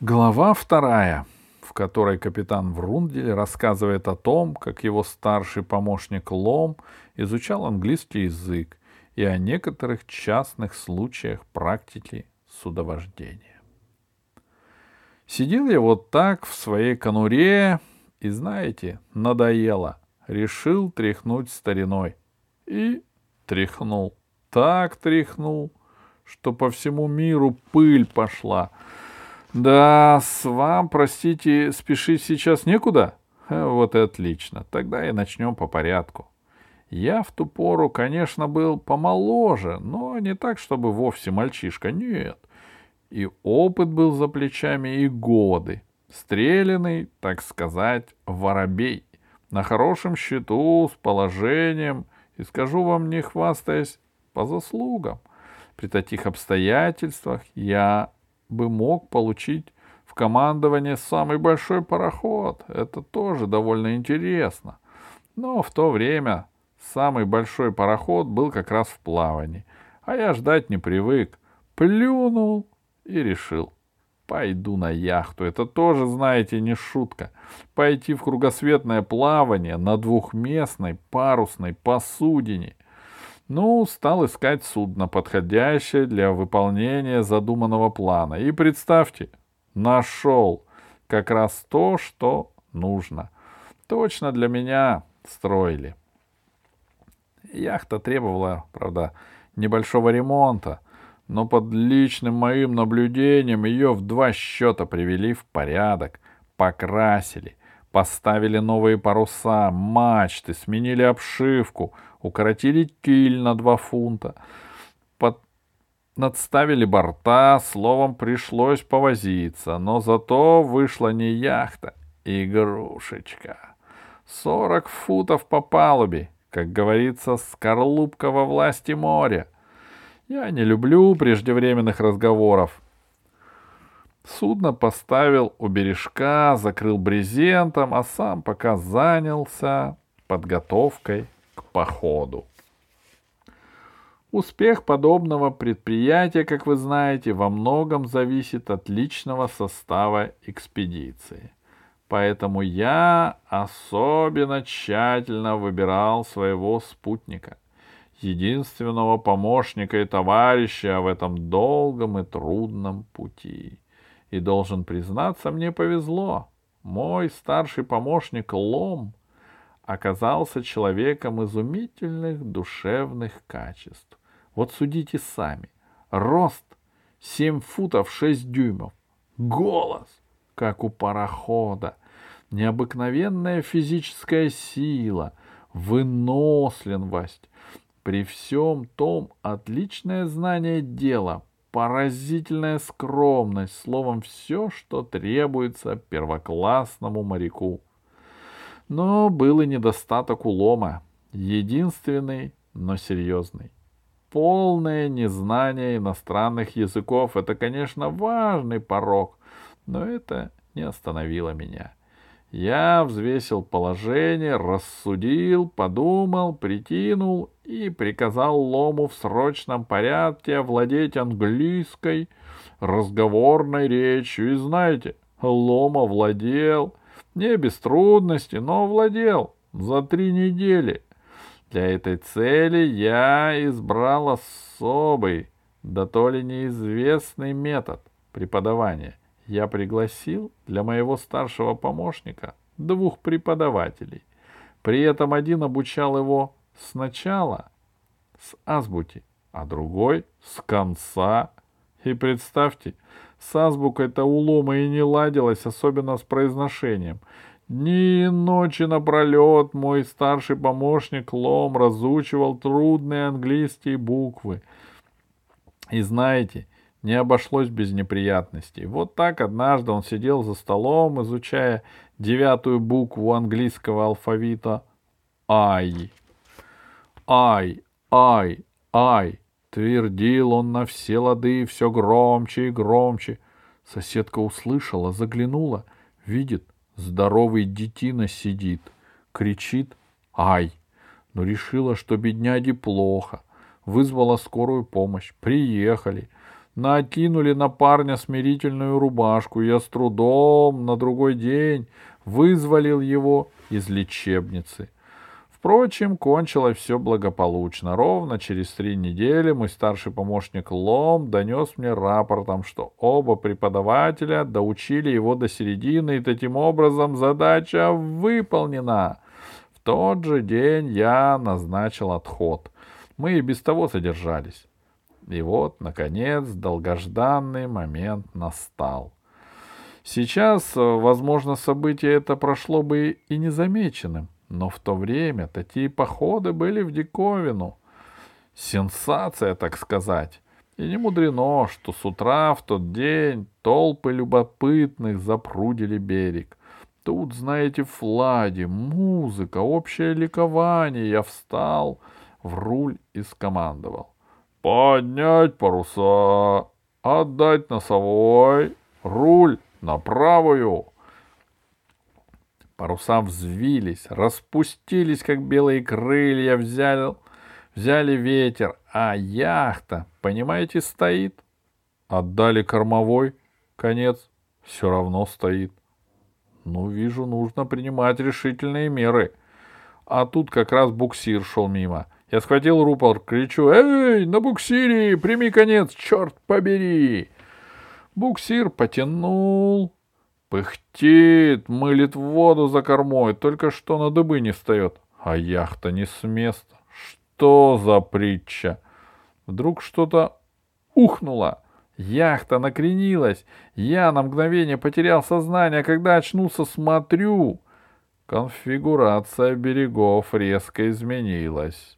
Глава вторая, в которой капитан Врундель рассказывает о том, как его старший помощник Лом изучал английский язык и о некоторых частных случаях практики судовождения. Сидел я вот так в своей конуре и, знаете, надоело. Решил тряхнуть стариной. И тряхнул. Так тряхнул, что по всему миру пыль пошла — да, с вам, простите, спешить сейчас некуда? Вот и отлично. Тогда и начнем по порядку. Я в ту пору, конечно, был помоложе, но не так, чтобы вовсе мальчишка, нет. И опыт был за плечами, и годы. Стреляный, так сказать, воробей. На хорошем счету, с положением, и скажу вам, не хвастаясь, по заслугам. При таких обстоятельствах я бы мог получить в командование самый большой пароход. Это тоже довольно интересно. Но в то время самый большой пароход был как раз в плавании. А я ждать не привык. Плюнул и решил. Пойду на яхту. Это тоже, знаете, не шутка. Пойти в кругосветное плавание на двухместной парусной посудине — ну, стал искать судно, подходящее для выполнения задуманного плана. И представьте, нашел как раз то, что нужно. Точно для меня строили. Яхта требовала, правда, небольшого ремонта, но под личным моим наблюдением ее в два счета привели в порядок, покрасили, поставили новые паруса, мачты, сменили обшивку — укоротили киль на два фунта, под... надставили борта, словом, пришлось повозиться, но зато вышла не яхта, игрушечка. Сорок футов по палубе, как говорится, скорлупка во власти моря. Я не люблю преждевременных разговоров. Судно поставил у бережка, закрыл брезентом, а сам пока занялся подготовкой к походу. Успех подобного предприятия, как вы знаете, во многом зависит от личного состава экспедиции. Поэтому я особенно тщательно выбирал своего спутника, единственного помощника и товарища в этом долгом и трудном пути. И должен признаться, мне повезло. Мой старший помощник Лом оказался человеком изумительных душевных качеств. Вот судите сами. Рост 7 футов 6 дюймов. Голос, как у парохода. Необыкновенная физическая сила, выносливость. При всем том отличное знание дела, поразительная скромность, словом, все, что требуется первоклассному моряку. Но был и недостаток улома, единственный, но серьезный. Полное незнание иностранных языков — это, конечно, важный порог, но это не остановило меня. Я взвесил положение, рассудил, подумал, прикинул и приказал Лому в срочном порядке овладеть английской разговорной речью. И знаете, Лома владел не без трудностей, но владел за три недели. Для этой цели я избрал особый, да то ли неизвестный метод преподавания. Я пригласил для моего старшего помощника двух преподавателей. При этом один обучал его сначала с азбуки, а другой с конца. И представьте, с азбукой-то улома и не ладилось, особенно с произношением. Дни и ночи напролет мой старший помощник Лом разучивал трудные английские буквы. И знаете, не обошлось без неприятностей. Вот так однажды он сидел за столом, изучая девятую букву английского алфавита «Ай». «Ай, ай, ай», Твердил он на все лады, все громче и громче. Соседка услышала, заглянула, видит, здоровый детина сидит, кричит «Ай!», но решила, что бедняде плохо, вызвала скорую помощь, приехали, накинули на парня смирительную рубашку. Я с трудом на другой день вызволил его из лечебницы. Впрочем, кончилось все благополучно. Ровно через три недели мой старший помощник Лом донес мне рапортом, что оба преподавателя доучили его до середины, и таким образом задача выполнена. В тот же день я назначил отход. Мы и без того задержались. И вот, наконец, долгожданный момент настал. Сейчас, возможно, событие это прошло бы и незамеченным, но в то время такие походы были в диковину. Сенсация, так сказать. И не мудрено, что с утра в тот день толпы любопытных запрудили берег. Тут, знаете, флаги, музыка, общее ликование. Я встал в руль и скомандовал. Поднять паруса, отдать носовой, руль на правую. Паруса взвились, распустились, как белые крылья, взяли, взяли ветер, а яхта, понимаете, стоит. Отдали кормовой, конец, все равно стоит. Ну, вижу, нужно принимать решительные меры. А тут как раз буксир шел мимо — я схватил рупор, кричу «Эй, на буксире, прими конец, черт побери!» Буксир потянул, пыхтит, мылит воду за кормой, только что на дыбы не встает, а яхта не с места. Что за притча? Вдруг что-то ухнуло. Яхта накренилась. Я на мгновение потерял сознание, а когда очнулся, смотрю. Конфигурация берегов резко изменилась.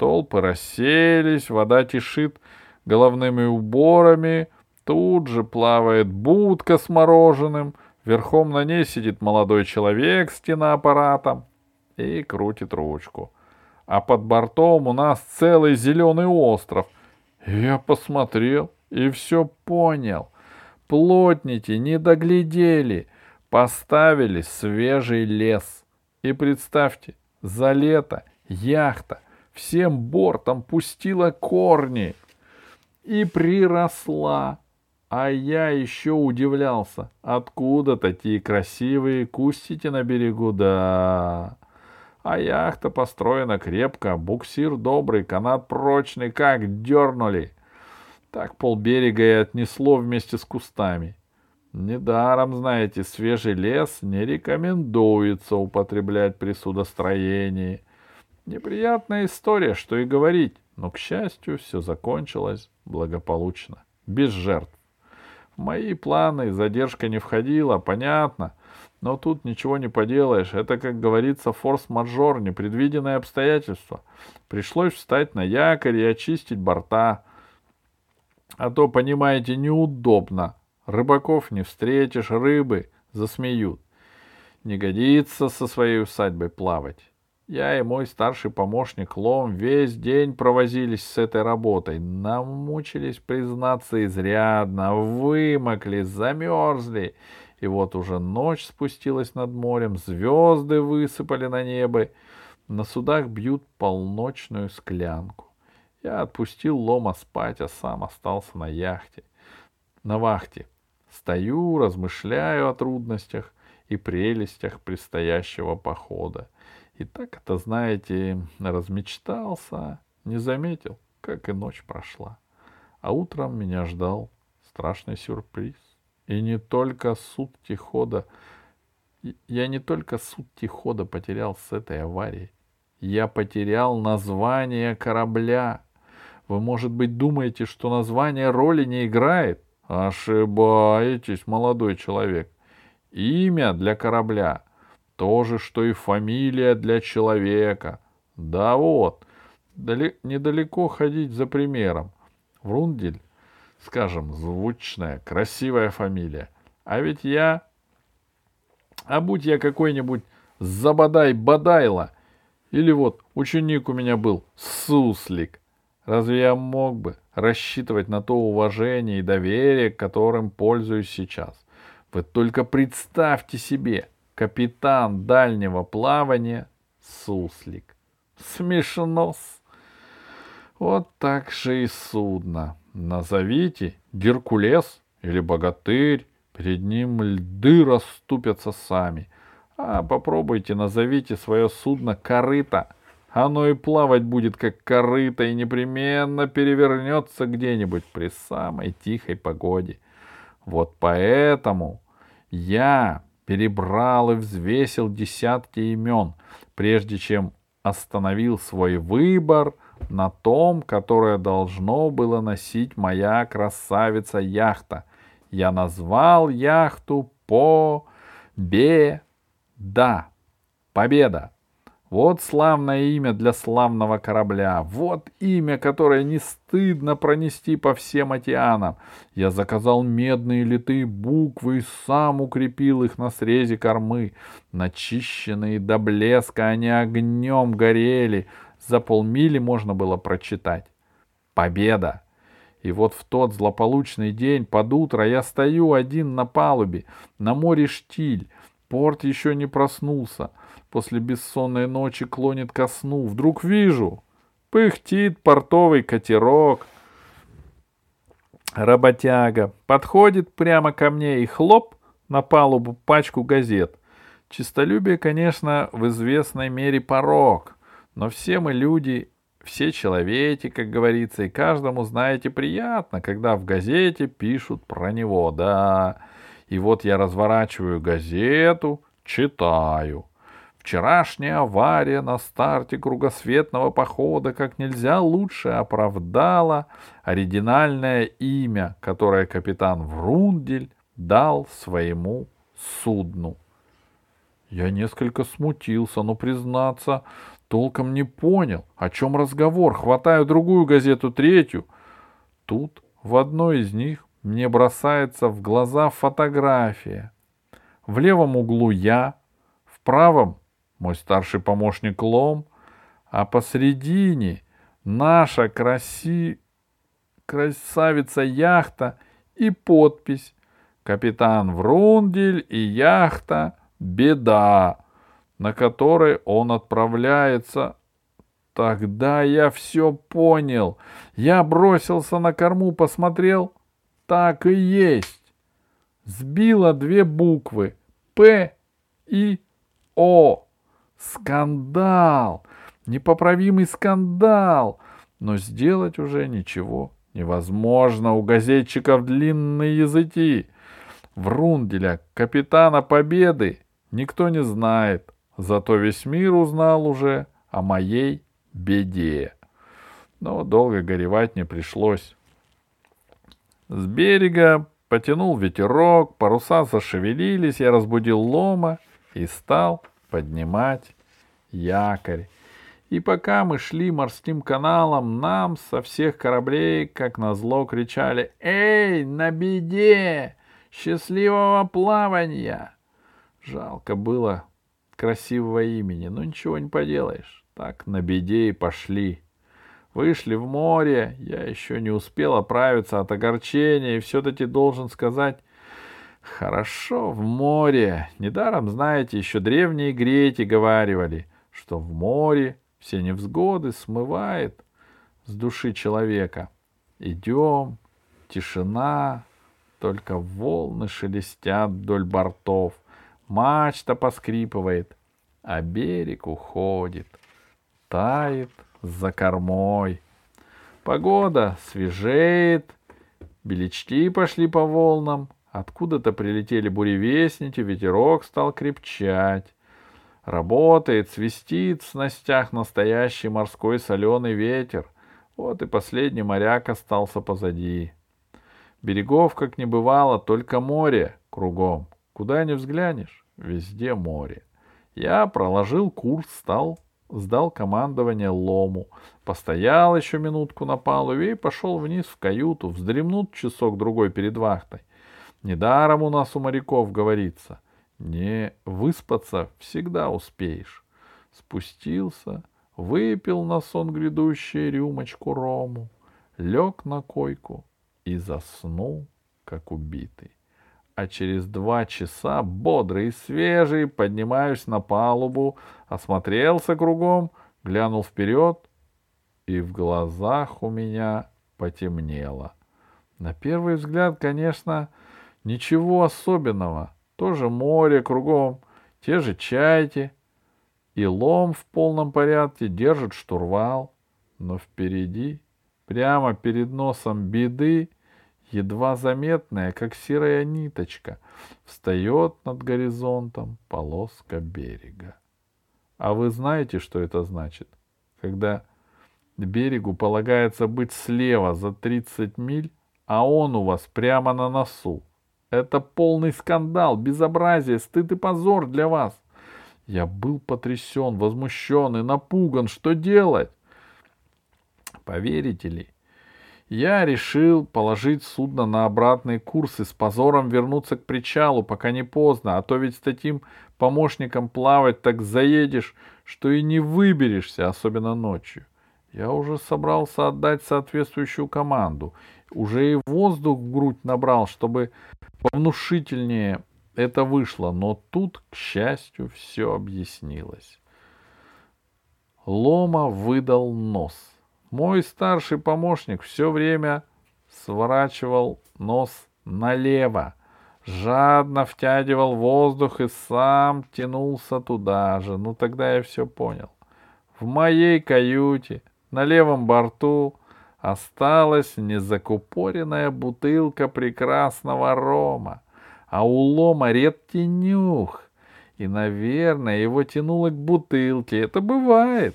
Толпы рассеялись, вода тишит головными уборами, тут же плавает будка с мороженым, верхом на ней сидит молодой человек с киноаппаратом и крутит ручку. А под бортом у нас целый зеленый остров. Я посмотрел и все понял. Плотники не доглядели, поставили свежий лес. И представьте, за лето яхта — всем бортом пустила корни и приросла. А я еще удивлялся, откуда такие красивые кустики на берегу, да. А яхта построена крепко, буксир добрый, канат прочный, как дернули. Так полберега и отнесло вместе с кустами. Недаром, знаете, свежий лес не рекомендуется употреблять при судостроении — Неприятная история, что и говорить, но, к счастью, все закончилось благополучно, без жертв. В мои планы задержка не входила, понятно, но тут ничего не поделаешь. Это, как говорится, форс-мажор, непредвиденное обстоятельство. Пришлось встать на якорь и очистить борта. А то, понимаете, неудобно. Рыбаков не встретишь, рыбы засмеют. Не годится со своей усадьбой плавать. Я и мой старший помощник Лом весь день провозились с этой работой. Намучились, признаться, изрядно, вымокли, замерзли. И вот уже ночь спустилась над морем, звезды высыпали на небо. На судах бьют полночную склянку. Я отпустил Лома спать, а сам остался на яхте. На вахте. Стою, размышляю о трудностях и прелестях предстоящего похода. И так это, знаете, размечтался, не заметил, как и ночь прошла. А утром меня ждал страшный сюрприз. И не только сутки хода, я не только сутки хода потерял с этой аварией, я потерял название корабля. Вы, может быть, думаете, что название роли не играет? Ошибаетесь, молодой человек. Имя для корабля то же, что и фамилия для человека. Да вот, недалеко ходить за примером. Врундель, скажем, звучная, красивая фамилия. А ведь я... А будь я какой-нибудь Забадай-Бадайло, или вот ученик у меня был Суслик, разве я мог бы рассчитывать на то уважение и доверие, которым пользуюсь сейчас? Вы только представьте себе — капитан дальнего плавания Суслик. Смешно. Вот так же и судно. Назовите Геркулес или Богатырь, перед ним льды расступятся сами. А попробуйте назовите свое судно корыто. Оно и плавать будет как корыто и непременно перевернется где-нибудь при самой тихой погоде. Вот поэтому я перебрал и взвесил десятки имен, прежде чем остановил свой выбор на том, которое должно было носить моя красавица-яхта. Я назвал яхту Победа. Победа. Вот славное имя для славного корабля. Вот имя, которое не стыдно пронести по всем океанам. Я заказал медные литые буквы и сам укрепил их на срезе кормы. Начищенные до блеска они огнем горели. За полмили можно было прочитать. Победа! И вот в тот злополучный день под утро я стою один на палубе, на море штиль. Порт еще не проснулся после бессонной ночи клонит ко сну. Вдруг вижу, пыхтит портовый катерок. Работяга подходит прямо ко мне и хлоп на палубу пачку газет. Чистолюбие, конечно, в известной мере порог, но все мы люди, все человеки, как говорится, и каждому, знаете, приятно, когда в газете пишут про него, да. И вот я разворачиваю газету, читаю. Вчерашняя авария на старте кругосветного похода как нельзя лучше оправдала оригинальное имя, которое капитан Врундель дал своему судну. Я несколько смутился, но, признаться, толком не понял, о чем разговор. Хватаю другую газету, третью. Тут в одной из них мне бросается в глаза фотография. В левом углу я, в правом мой старший помощник Лом, а посредине наша краси... красавица яхта и подпись «Капитан Врундель и яхта Беда», на которой он отправляется. Тогда я все понял. Я бросился на корму, посмотрел. Так и есть. Сбила две буквы «П» и «О». Скандал! Непоправимый скандал! Но сделать уже ничего невозможно. У газетчиков длинные языки. Врунделя, капитана Победы, никто не знает. Зато весь мир узнал уже о моей беде. Но долго горевать не пришлось. С берега потянул ветерок, паруса зашевелились, я разбудил лома и стал поднимать якорь. И пока мы шли морским каналом, нам со всех кораблей, как назло, кричали «Эй, на беде! Счастливого плавания!» Жалко было красивого имени, но ничего не поделаешь. Так на беде и пошли. Вышли в море, я еще не успел оправиться от огорчения, и все-таки должен сказать, Хорошо в море. Недаром, знаете, еще древние греки говаривали, что в море все невзгоды смывает с души человека. Идем, тишина, только волны шелестят вдоль бортов, мачта поскрипывает, а берег уходит, тает за кормой. Погода свежеет, белички пошли по волнам — Откуда-то прилетели буревестники, ветерок стал крепчать. Работает, свистит в снастях настоящий морской соленый ветер. Вот и последний моряк остался позади. Берегов, как не бывало, только море кругом. Куда ни взглянешь, везде море. Я проложил курс, стал, сдал командование лому, постоял еще минутку на палубе и пошел вниз в каюту, вздремнуть часок-другой перед вахтой. Недаром у нас у моряков говорится, не выспаться всегда успеешь. Спустился, выпил на сон грядущий рюмочку рому, лег на койку и заснул, как убитый. А через два часа, бодрый и свежий, поднимаюсь на палубу, осмотрелся кругом, глянул вперед, и в глазах у меня потемнело — На первый взгляд, конечно, ничего особенного. Тоже море кругом, те же чайки. И лом в полном порядке держит штурвал. Но впереди, прямо перед носом беды, едва заметная, как серая ниточка, встает над горизонтом полоска берега. А вы знаете, что это значит? Когда берегу полагается быть слева за 30 миль, а он у вас прямо на носу. Это полный скандал, безобразие, стыд и позор для вас. Я был потрясен, возмущен и напуган. Что делать? Поверите ли, я решил положить судно на обратный курс и с позором вернуться к причалу, пока не поздно, а то ведь с таким помощником плавать так заедешь, что и не выберешься, особенно ночью. Я уже собрался отдать соответствующую команду, уже и воздух в грудь набрал, чтобы повнушительнее это вышло, но тут, к счастью, все объяснилось. Лома выдал нос — мой старший помощник все время сворачивал нос налево, жадно втягивал воздух и сам тянулся туда же. Ну тогда я все понял. В моей каюте на левом борту осталась незакупоренная бутылка прекрасного рома, а у лома редкий нюх, и, наверное, его тянуло к бутылке. Это бывает.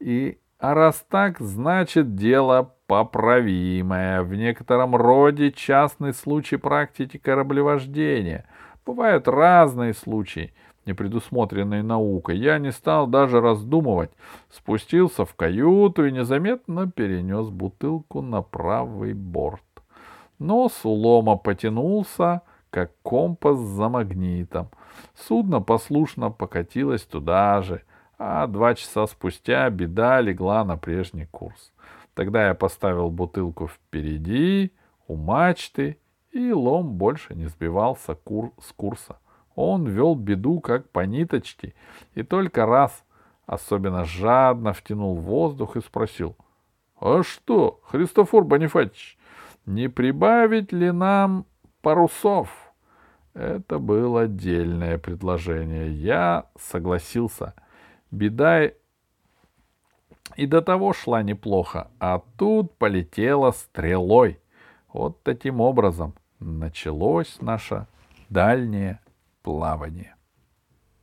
И а раз так, значит дело поправимое. В некотором роде частный случай практики кораблевождения. Бывают разные случаи, не предусмотренные наукой. Я не стал даже раздумывать. Спустился в каюту и незаметно перенес бутылку на правый борт. Нос у лома потянулся, как компас за магнитом. Судно послушно покатилось туда же — а два часа спустя беда легла на прежний курс. Тогда я поставил бутылку впереди, у мачты, и лом больше не сбивался кур с курса. Он вел беду как по ниточке, и только раз особенно жадно втянул воздух и спросил, «А что, Христофор Бонифатич, не прибавить ли нам парусов?» Это было отдельное предложение. Я согласился — Беда и до того шла неплохо, а тут полетела стрелой. Вот таким образом началось наше дальнее плавание.